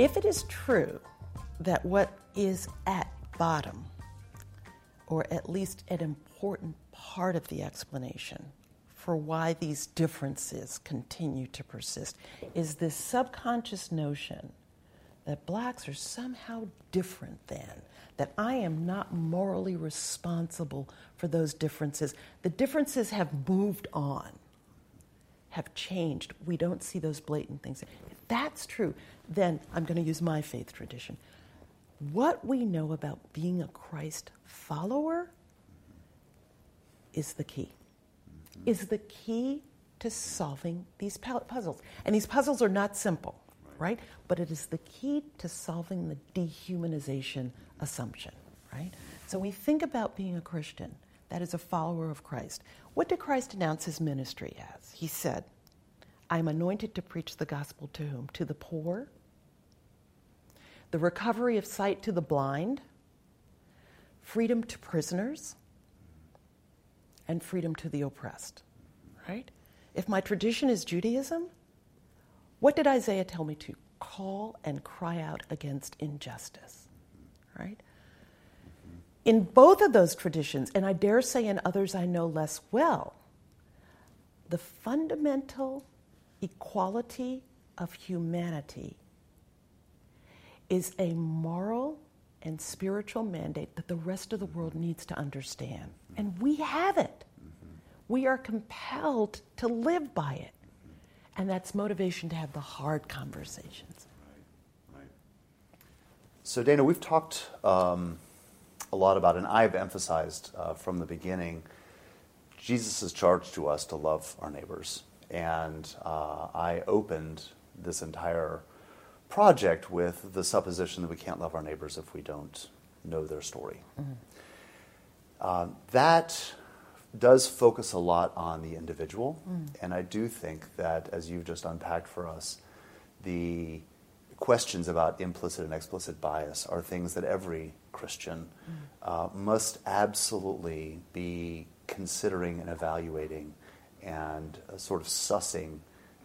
If it is true that what is at bottom, or at least an important part of the explanation for why these differences continue to persist, is this subconscious notion that blacks are somehow different than, that I am not morally responsible for those differences. The differences have moved on, have changed. We don't see those blatant things. If that's true, then I'm going to use my faith tradition. What we know about being a Christ follower is the key, mm-hmm. is the key to solving these puzzles. And these puzzles are not simple right? But it is the key to solving the dehumanization assumption, right? So we think about being a Christian, that is a follower of Christ. What did Christ announce his ministry as? He said, I'm anointed to preach the gospel to whom? To the poor, the recovery of sight to the blind, freedom to prisoners, and freedom to the oppressed, right? If my tradition is Judaism, what did Isaiah tell me to? Call and cry out against injustice, right? In both of those traditions, and I dare say in others I know less well, the fundamental equality of humanity is a moral and spiritual mandate that the rest of the world needs to understand. And we have it. We are compelled to live by it. And that's motivation to have the hard conversations. So, Dana, we've talked um, a lot about, and I've emphasized uh, from the beginning, Jesus' charge to us to love our neighbors. And uh, I opened this entire project with the supposition that we can't love our neighbors if we don't know their story. Mm-hmm. Uh, that does focus a lot on the individual. Mm. And I do think that, as you've just unpacked for us, the questions about implicit and explicit bias are things that every Christian mm. uh, must absolutely be considering and evaluating and uh, sort of sussing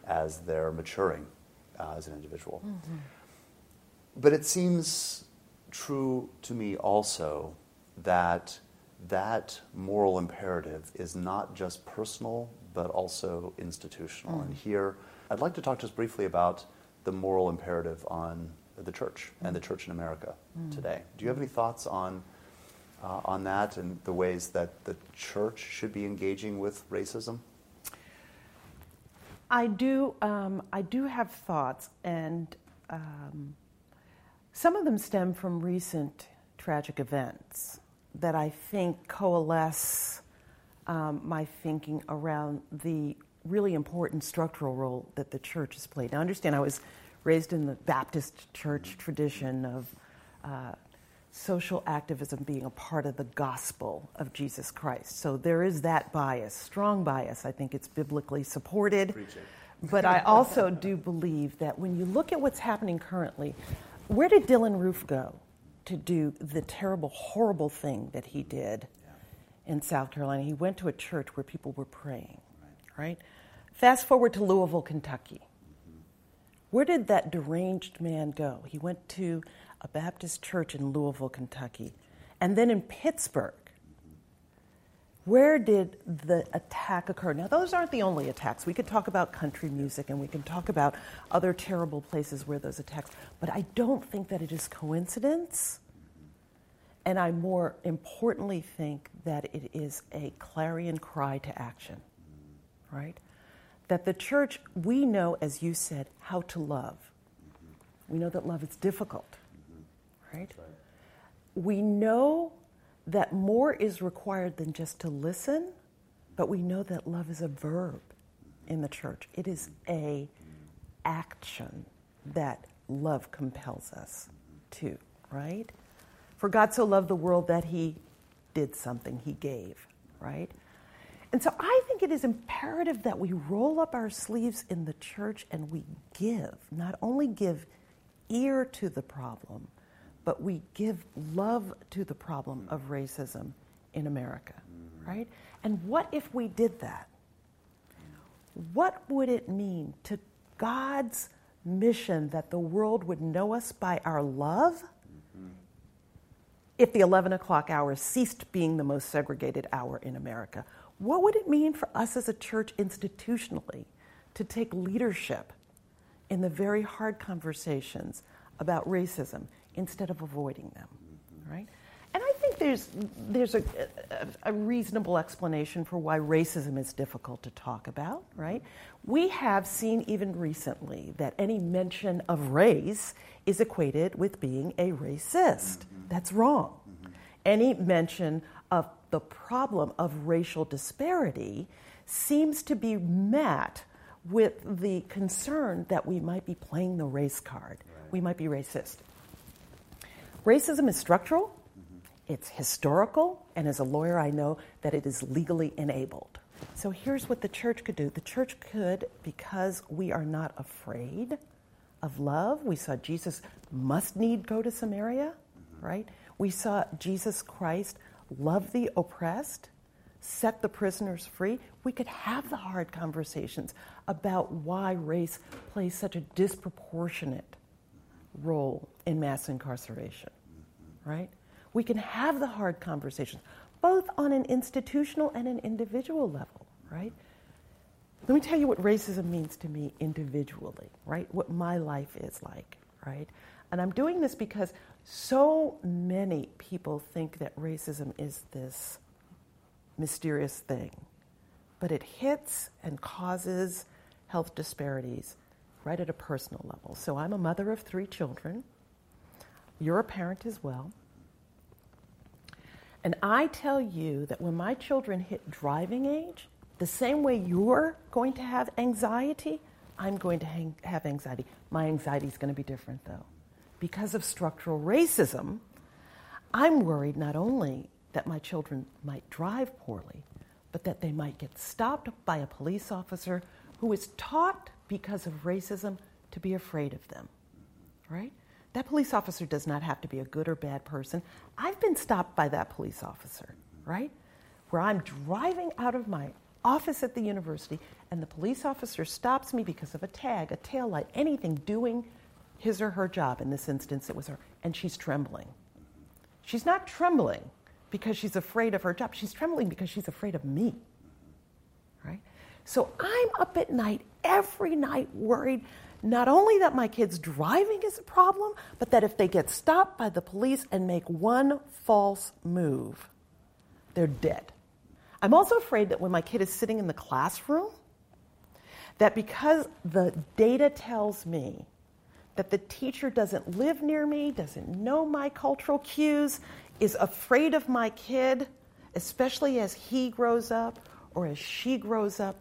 as they're maturing uh, as an individual. Mm-hmm. But it seems true to me also that that moral imperative is not just personal, but also institutional. Mm. And here, I'd like to talk just briefly about the moral imperative on the church and the church in America mm. today. Do you have any thoughts on, uh, on that and the ways that the church should be engaging with racism? I do. Um, I do have thoughts, and um, some of them stem from recent tragic events that I think coalesce um, my thinking around the really important structural role that the church has played. Now, understand, I was raised in the Baptist church tradition of uh, social activism being a part of the gospel of Jesus Christ. So there is that bias, strong bias. I think it's biblically supported. But I also do believe that when you look at what's happening currently, where did Dylann Roof go? to do the terrible, horrible thing that he did yeah. in South Carolina. He went to a church where people were praying, right? Fast forward to Louisville, Kentucky. Where did that deranged man go? He went to a Baptist church in Louisville, Kentucky. And then in Pittsburgh, where did the attack occur? Now, those aren't the only attacks. We could talk about country music and we can talk about other terrible places where those attacks, but I don't think that it is coincidence. And I more importantly think that it is a clarion cry to action, right? That the church, we know, as you said, how to love. We know that love is difficult, right? We know that more is required than just to listen, but we know that love is a verb in the church. It is a action that love compels us to, right? For God so loved the world that he did something, he gave, right? And so I think it is imperative that we roll up our sleeves in the church and we give, not only give ear to the problem, but we give love to the problem of racism in America, mm-hmm. right? And what if we did that? What would it mean to God's mission that the world would know us by our love if the 11 o'clock hour ceased being the most segregated hour in America? What would it mean for us as a church institutionally to take leadership in the very hard conversations about racism instead of avoiding them, right? And I think there's, there's a, a, a, reasonable explanation for why racism is difficult to talk about, right? We have seen even recently that any mention of race is equated with being a racist. That's wrong. Any mention of the problem of racial disparity seems to be met with the concern that we might be playing the race card. Right. We might be racist. Racism is structural, it's historical, and as a lawyer, I know that it is legally enabled. So here's what the church could do the church could, because we are not afraid of love, we saw Jesus must need go to Samaria, mm-hmm. right? We saw Jesus Christ love the oppressed, set the prisoners free. We could have the hard conversations about why race plays such a disproportionate role in mass incarceration, right? we can have the hard conversations, both on an institutional and an individual level, right? Let me tell you what racism means to me individually, right? What my life is like, right? And I'm doing this because so many people think that racism is this mysterious thing, but it hits and causes health disparities right at a personal level. So I'm a mother of three children. You're a parent as well. And I tell you that when my children hit driving age, the same way you're going to have anxiety, I'm going to hang, have anxiety. My anxiety is going to be different, though. Because of structural racism, I'm worried not only that my children might drive poorly, but that they might get stopped by a police officer who is taught because of racism to be afraid of them, right? That police officer does not have to be a good or bad person. I've been stopped by that police officer, right? Where I'm driving out of my office at the university and the police officer stops me because of a tag, a tail light, anything doing his or her job. In this instance, it was her, and she's trembling. She's not trembling because she's afraid of her job. She's trembling because she's afraid of me, right? So I'm up at night every night worried not only that my kids driving is a problem, but that if they get stopped by the police and make one false move, they're dead. I'm also afraid that when my kid is sitting in the classroom, that because the data tells me that the teacher doesn't live near me, doesn't know my cultural cues, is afraid of my kid, especially as he grows up or as she grows up,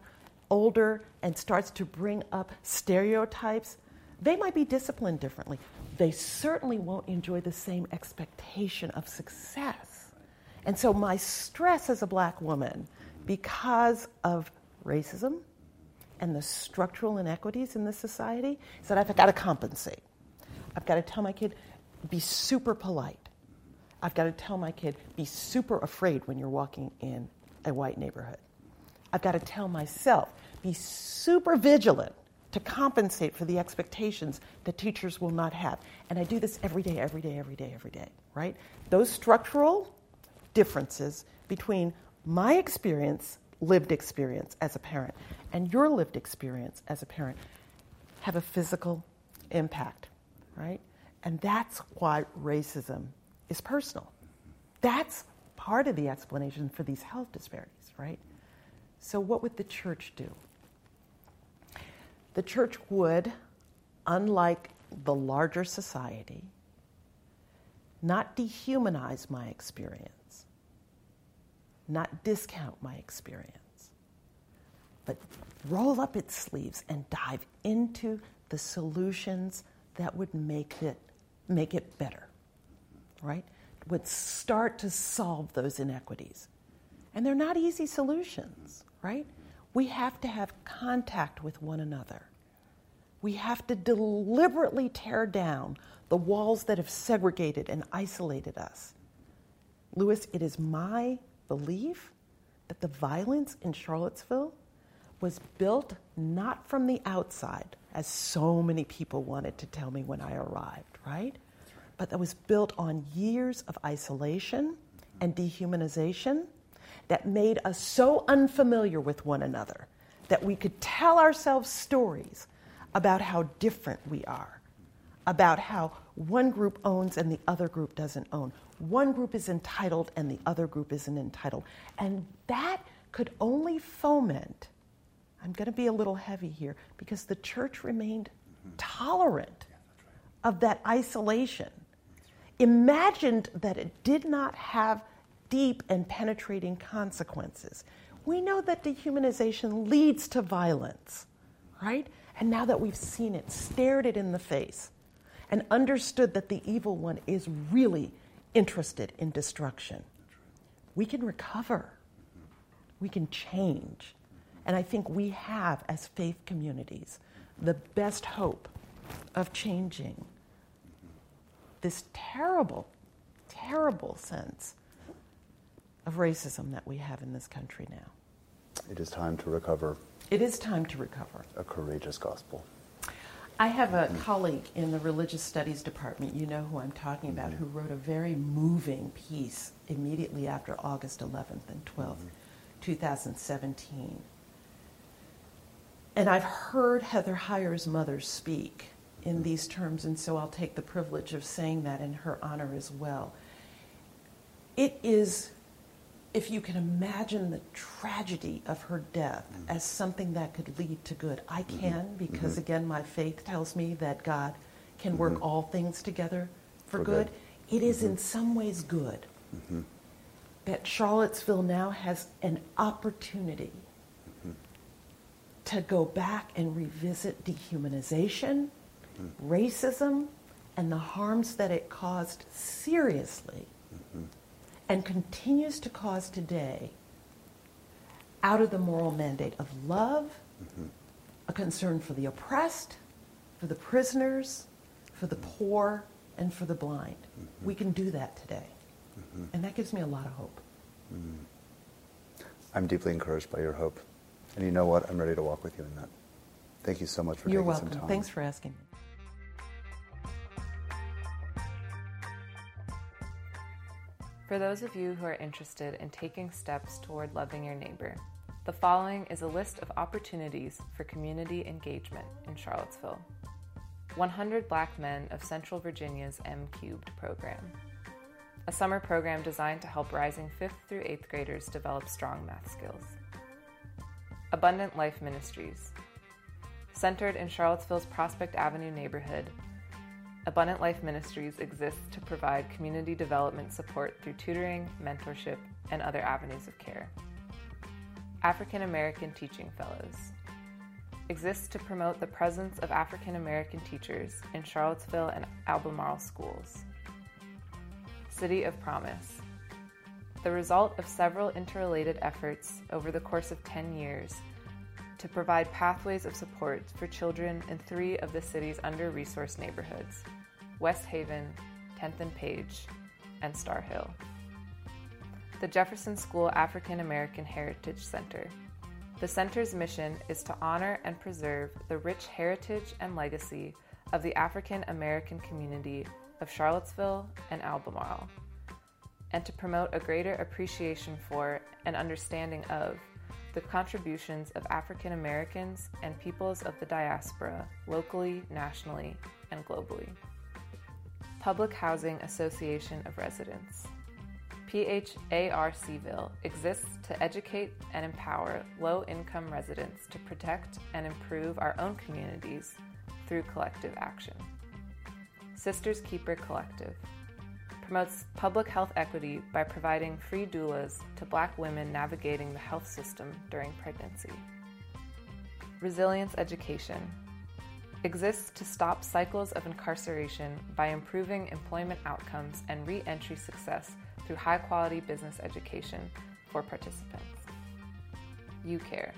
older and starts to bring up stereotypes, they might be disciplined differently. They certainly won't enjoy the same expectation of success. And so, my stress as a black woman, because of racism and the structural inequities in this society, is that I've got to compensate. I've got to tell my kid, be super polite. I've got to tell my kid, be super afraid when you're walking in a white neighborhood. I've got to tell myself, be super vigilant to compensate for the expectations that teachers will not have. And I do this every day, every day, every day, every day, right? Those structural differences between my experience, lived experience as a parent, and your lived experience as a parent have a physical impact, right? And that's why racism is personal. That's part of the explanation for these health disparities, right? So, what would the church do? The church would, unlike the larger society, not dehumanize my experience, not discount my experience, but roll up its sleeves and dive into the solutions that would make it, make it better, right? Would start to solve those inequities. And they're not easy solutions right? We have to have contact with one another. We have to deliberately tear down the walls that have segregated and isolated us. Lewis, it is my belief that the violence in Charlottesville was built not from the outside, as so many people wanted to tell me when I arrived, right? But that was built on years of isolation and dehumanization that made us so unfamiliar with one another that we could tell ourselves stories about how different we are, about how one group owns and the other group doesn't own. One group is entitled and the other group isn't entitled. And that could only foment, I'm going to be a little heavy here, because the church remained mm-hmm. tolerant of that isolation, imagined that it did not have deep and penetrating consequences. We know that dehumanization leads to violence, right? And now that we've seen it, stared it in the face, and understood that the evil one is really interested in destruction, we can recover. We can change. And I think we have, as faith communities, the best hope of changing this terrible, terrible sense of racism that we have in this country now. It is time to recover. It is time to recover. A courageous gospel. I have a mm. colleague in the religious studies department, you know who I'm talking about, mm-hmm. who wrote a very moving piece immediately after August 11th and 12th, mm-hmm. 2017. And I've heard Heather Heyer's mother speak in mm. these terms, and so I'll take the privilege of saying that in her honor as well. It is if you can imagine the tragedy of her death mm-hmm. as something that could lead to good, I mm-hmm. can because, mm-hmm. again, my faith tells me that God can work mm-hmm. all things together for, for good. good. It is in mm-hmm. some ways good mm-hmm. that Charlottesville now has an opportunity to go back and revisit dehumanization, racism, and the harms that it caused seriously and continues to cause today out of the moral mandate of love, mm-hmm. a concern for the oppressed, for the prisoners, for the poor, and for the blind. Mm-hmm. We can do that today. Mm-hmm. And that gives me a lot of hope. Mm-hmm. I'm deeply encouraged by your hope. And you know what? I'm ready to walk with you in that. Thank you so much for You're taking welcome. some time. Thanks for asking me. For those of you who are interested in taking steps toward loving your neighbor, the following is a list of opportunities for community engagement in Charlottesville. 100 Black Men of Central Virginia's M Cubed program. A summer program designed to help rising 5th through 8th graders develop strong math skills. Abundant Life Ministries. Centered in Charlottesville's Prospect Avenue neighborhood, Abundant Life Ministries exists to provide community development support through tutoring, mentorship, and other avenues of care. African American Teaching Fellows exists to promote the presence of African American teachers in Charlottesville and Albemarle schools. City of Promise the result of several interrelated efforts over the course of 10 years to provide pathways of support for children in three of the city's under resourced neighborhoods West Haven, 10th and Page, and Starr Hill. The Jefferson School African American Heritage Center. The center's mission is to honor and preserve the rich heritage and legacy of the African American community of Charlottesville and Albemarle, and to promote a greater appreciation for and understanding of the contributions of African Americans and peoples of the diaspora locally, nationally, and globally. Public Housing Association of Residents. PHARCville exists to educate and empower low income residents to protect and improve our own communities through collective action. Sisters Keeper Collective promotes public health equity by providing free doulas to black women navigating the health system during pregnancy. Resilience Education exists to stop cycles of incarceration by improving employment outcomes and re entry success through high quality business education for participants. UCARE.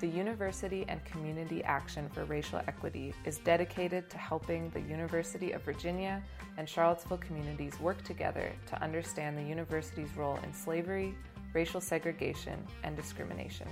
The University and Community Action for Racial Equity is dedicated to helping the University of Virginia and Charlottesville communities work together to understand the university's role in slavery, racial segregation, and discrimination.